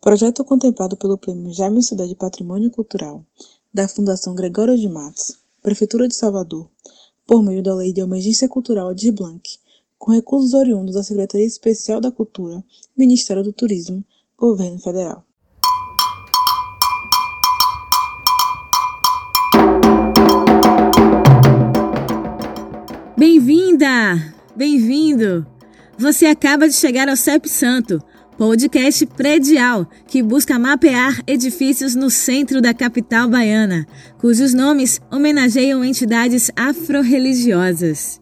Projeto contemplado pelo Prêmio Jaime de Patrimônio Cultural da Fundação Gregório de Matos, Prefeitura de Salvador, por meio da Lei de Emergência Cultural de Blanc, com recursos oriundos da Secretaria Especial da Cultura, Ministério do Turismo, Governo Federal. Bem-vinda! Bem-vindo! Você acaba de chegar ao CEP Santo, podcast predial que busca mapear edifícios no centro da capital baiana, cujos nomes homenageiam entidades afro-religiosas.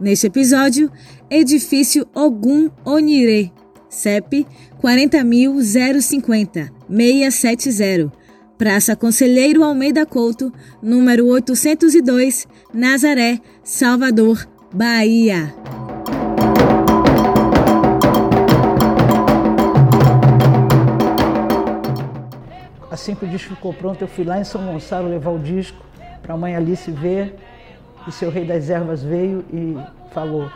Neste episódio, Edifício Ogum Onire, CEP 40050 670, Praça Conselheiro Almeida Couto, número 802, Nazaré, Salvador, Bahia. Assim que o disco ficou pronto, eu fui lá em São Gonçalo levar o disco para a mãe Alice ver. E seu rei das ervas veio e falou: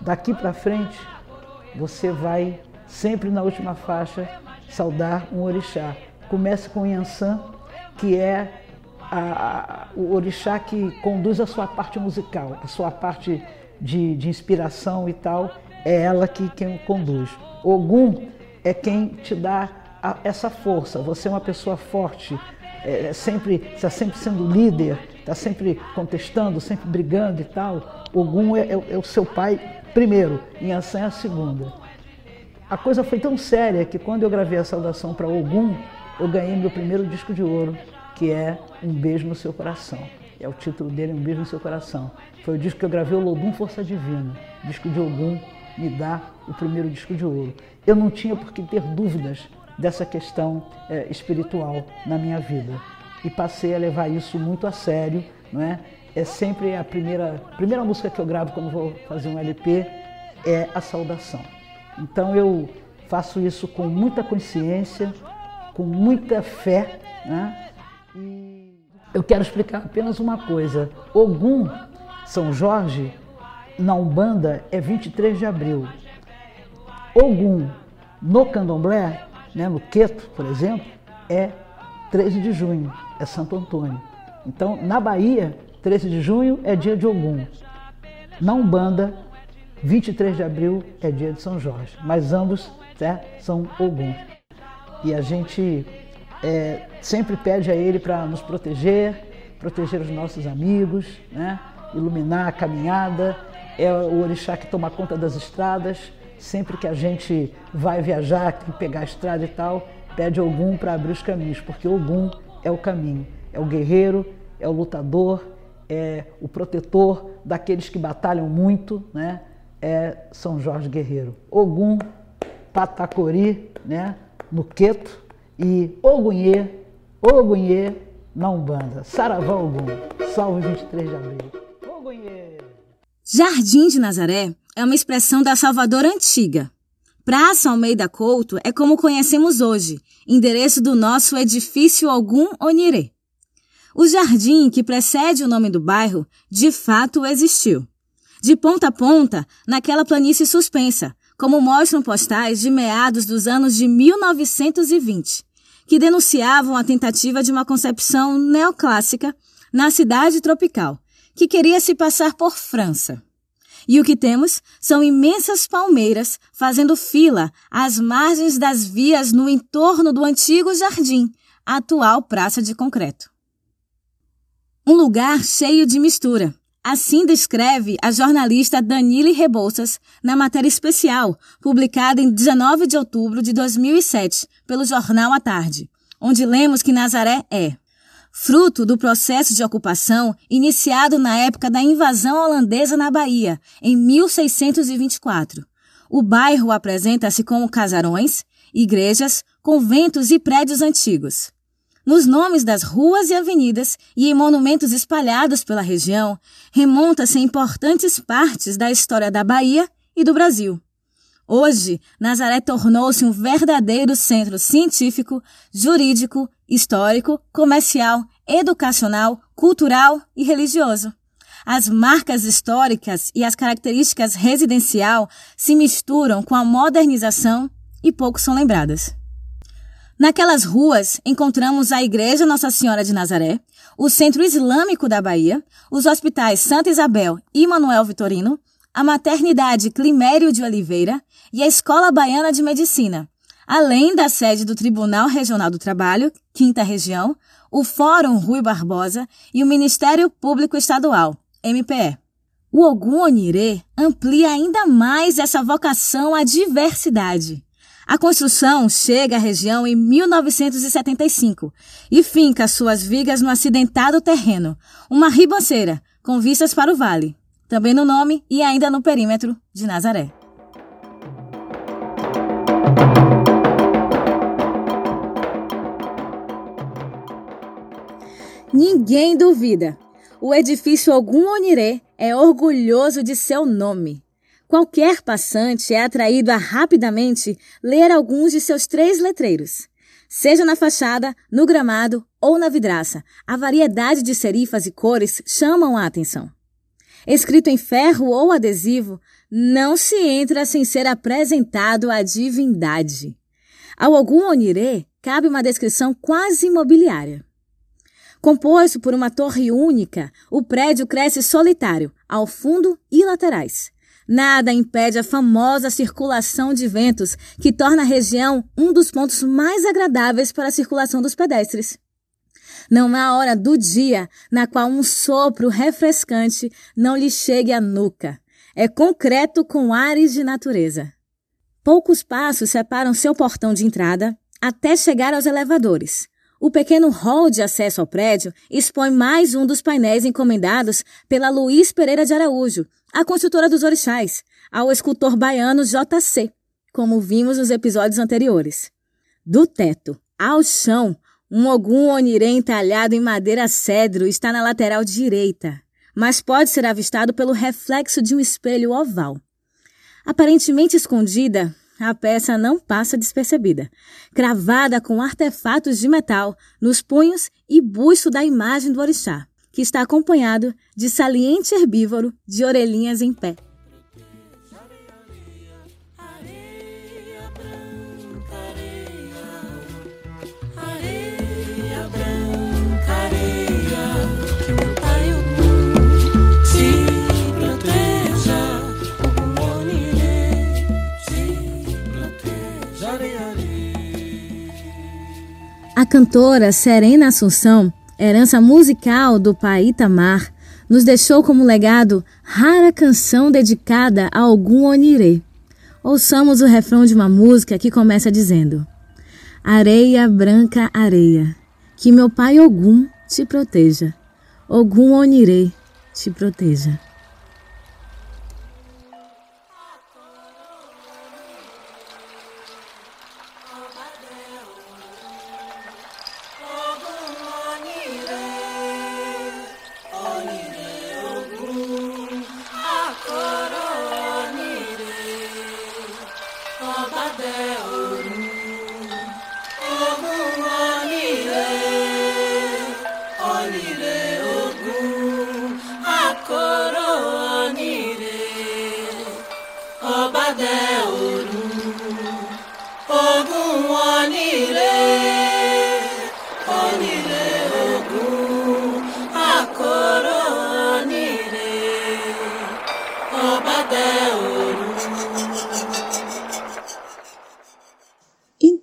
daqui para frente você vai sempre na última faixa saudar um orixá. Comece com o Yansan, que é a, a, o orixá que conduz a sua parte musical, a sua parte de, de inspiração e tal, é ela que quem conduz. Ogum é quem te dá a, essa força. Você é uma pessoa forte, é, sempre está sempre sendo líder, está sempre contestando, sempre brigando e tal. Ogum é, é, é o seu pai primeiro, Yansan é a segunda. A coisa foi tão séria que quando eu gravei a saudação para Ogum, eu ganhei meu primeiro disco de ouro, que é Um Beijo no Seu Coração. É o título dele, Um Beijo no Seu Coração. Foi o disco que eu gravei, o Lodum Força Divina. Disco de Ogum me dá o primeiro disco de ouro. Eu não tinha por que ter dúvidas dessa questão é, espiritual na minha vida. E passei a levar isso muito a sério, não é? É sempre a primeira, primeira música que eu gravo quando vou fazer um LP é a saudação. Então eu faço isso com muita consciência, com muita fé, né? E eu quero explicar apenas uma coisa. Ogum, São Jorge, na Umbanda é 23 de abril. Ogum, no Candomblé, né, no Queto, por exemplo, é 13 de junho, é Santo Antônio. Então, na Bahia, 13 de junho é dia de Ogum. Na Umbanda, 23 de abril é dia de São Jorge, mas ambos né, são Ogum. E a gente é, sempre pede a ele para nos proteger, proteger os nossos amigos, né, iluminar a caminhada. É o orixá que toma conta das estradas, sempre que a gente vai viajar, tem que pegar a estrada e tal, pede Ogum para abrir os caminhos, porque Ogum é o caminho, é o guerreiro, é o lutador, é o protetor daqueles que batalham muito, né? É São Jorge Guerreiro. Ogum, Patacori, né? No Queto e Ogunhê, Ogunhê na Umbanda. Saravá Ogum, salve 23 de abril. Ogunhê. Jardim de Nazaré é uma expressão da Salvador antiga. Praça Almeida Couto é como conhecemos hoje, endereço do nosso edifício Ogum Onirê. O jardim que precede o nome do bairro de fato existiu. De ponta a ponta, naquela planície suspensa, como mostram postais de meados dos anos de 1920, que denunciavam a tentativa de uma concepção neoclássica na cidade tropical, que queria se passar por França. E o que temos são imensas palmeiras fazendo fila às margens das vias no entorno do antigo jardim, atual praça de concreto. Um lugar cheio de mistura. Assim descreve a jornalista Danile Rebouças na matéria especial, publicada em 19 de outubro de 2007 pelo jornal à Tarde, onde lemos que Nazaré é fruto do processo de ocupação iniciado na época da invasão holandesa na Bahia, em 1624. O bairro apresenta-se como casarões, igrejas, conventos e prédios antigos. Nos nomes das ruas e avenidas e em monumentos espalhados pela região, remonta-se a importantes partes da história da Bahia e do Brasil. Hoje, Nazaré tornou-se um verdadeiro centro científico, jurídico, histórico, comercial, educacional, cultural e religioso. As marcas históricas e as características residencial se misturam com a modernização e pouco são lembradas. Naquelas ruas encontramos a Igreja Nossa Senhora de Nazaré, o Centro Islâmico da Bahia, os hospitais Santa Isabel e Manuel Vitorino, a Maternidade Climério de Oliveira e a Escola Baiana de Medicina, além da sede do Tribunal Regional do Trabalho, Quinta Região, o Fórum Rui Barbosa e o Ministério Público Estadual, MPE. O Ogum Onirê amplia ainda mais essa vocação à diversidade. A construção chega à região em 1975 e finca suas vigas no acidentado terreno, uma ribanceira, com vistas para o vale, também no nome e ainda no perímetro de Nazaré. Ninguém duvida. O edifício Ogum Onirê é orgulhoso de seu nome. Qualquer passante é atraído a rapidamente ler alguns de seus três letreiros. Seja na fachada, no gramado ou na vidraça, a variedade de serifas e cores chamam a atenção. Escrito em ferro ou adesivo, não se entra sem ser apresentado a divindade. Ao algum onirê cabe uma descrição quase imobiliária. Composto por uma torre única, o prédio cresce solitário, ao fundo e laterais. Nada impede a famosa circulação de ventos, que torna a região um dos pontos mais agradáveis para a circulação dos pedestres. Não há hora do dia na qual um sopro refrescante não lhe chegue à nuca. É concreto com ares de natureza. Poucos passos separam seu portão de entrada até chegar aos elevadores. O pequeno hall de acesso ao prédio expõe mais um dos painéis encomendados pela Luiz Pereira de Araújo, a construtora dos orixás, ao escultor baiano JC, como vimos nos episódios anteriores. Do teto ao chão, um ogum onirê entalhado em madeira cedro está na lateral direita, mas pode ser avistado pelo reflexo de um espelho oval. Aparentemente escondida, a peça não passa despercebida, cravada com artefatos de metal nos punhos e busto da imagem do orixá, que está acompanhado de saliente herbívoro de orelhinhas em pé. Cantora Serena Assunção, herança musical do pai Itamar, nos deixou como legado rara canção dedicada a algum onirê. Ouçamos o refrão de uma música que começa dizendo: Areia branca, areia, que meu pai Ogum te proteja. Ogum onirê te proteja.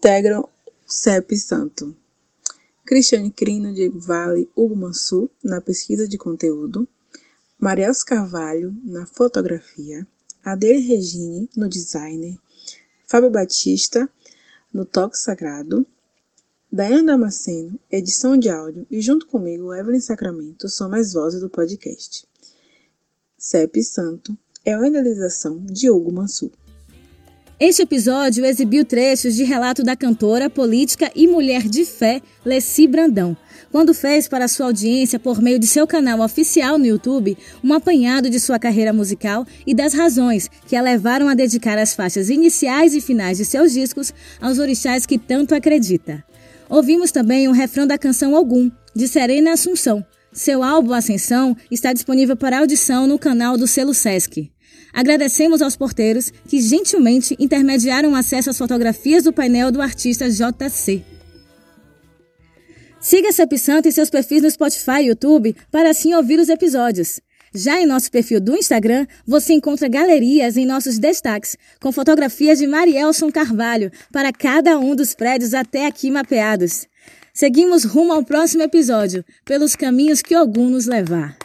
Integram o CEP Santo. Cristiane Crino, Diego Vale, Hugo na pesquisa de conteúdo, Mariels Carvalho, na fotografia, Adele Regine, no designer, Fábio Batista, no toque sagrado, Dayana Damasceno, edição de áudio, e junto comigo, Evelyn Sacramento, são as vozes do podcast. CEP Santo é uma idealização de Hugo Mansur. Este episódio exibiu trechos de relato da cantora, política e mulher de fé Leci Brandão, quando fez para sua audiência, por meio de seu canal oficial no YouTube, um apanhado de sua carreira musical e das razões que a levaram a dedicar as faixas iniciais e finais de seus discos aos orixás que tanto acredita. Ouvimos também o refrão da canção Ogum, de Serena Assunção. Seu álbum Ascensão está disponível para audição no canal do selo Sesc. Agradecemos aos porteiros que gentilmente intermediaram acesso às fotografias do painel do artista JC. Siga Sep Santo em seus perfis no Spotify e YouTube para assim ouvir os episódios. Já em nosso perfil do Instagram, você encontra galerias em nossos destaques, com fotografias de Marielson Carvalho para cada um dos prédios até aqui mapeados. Seguimos rumo ao próximo episódio, pelos caminhos que algum nos levar.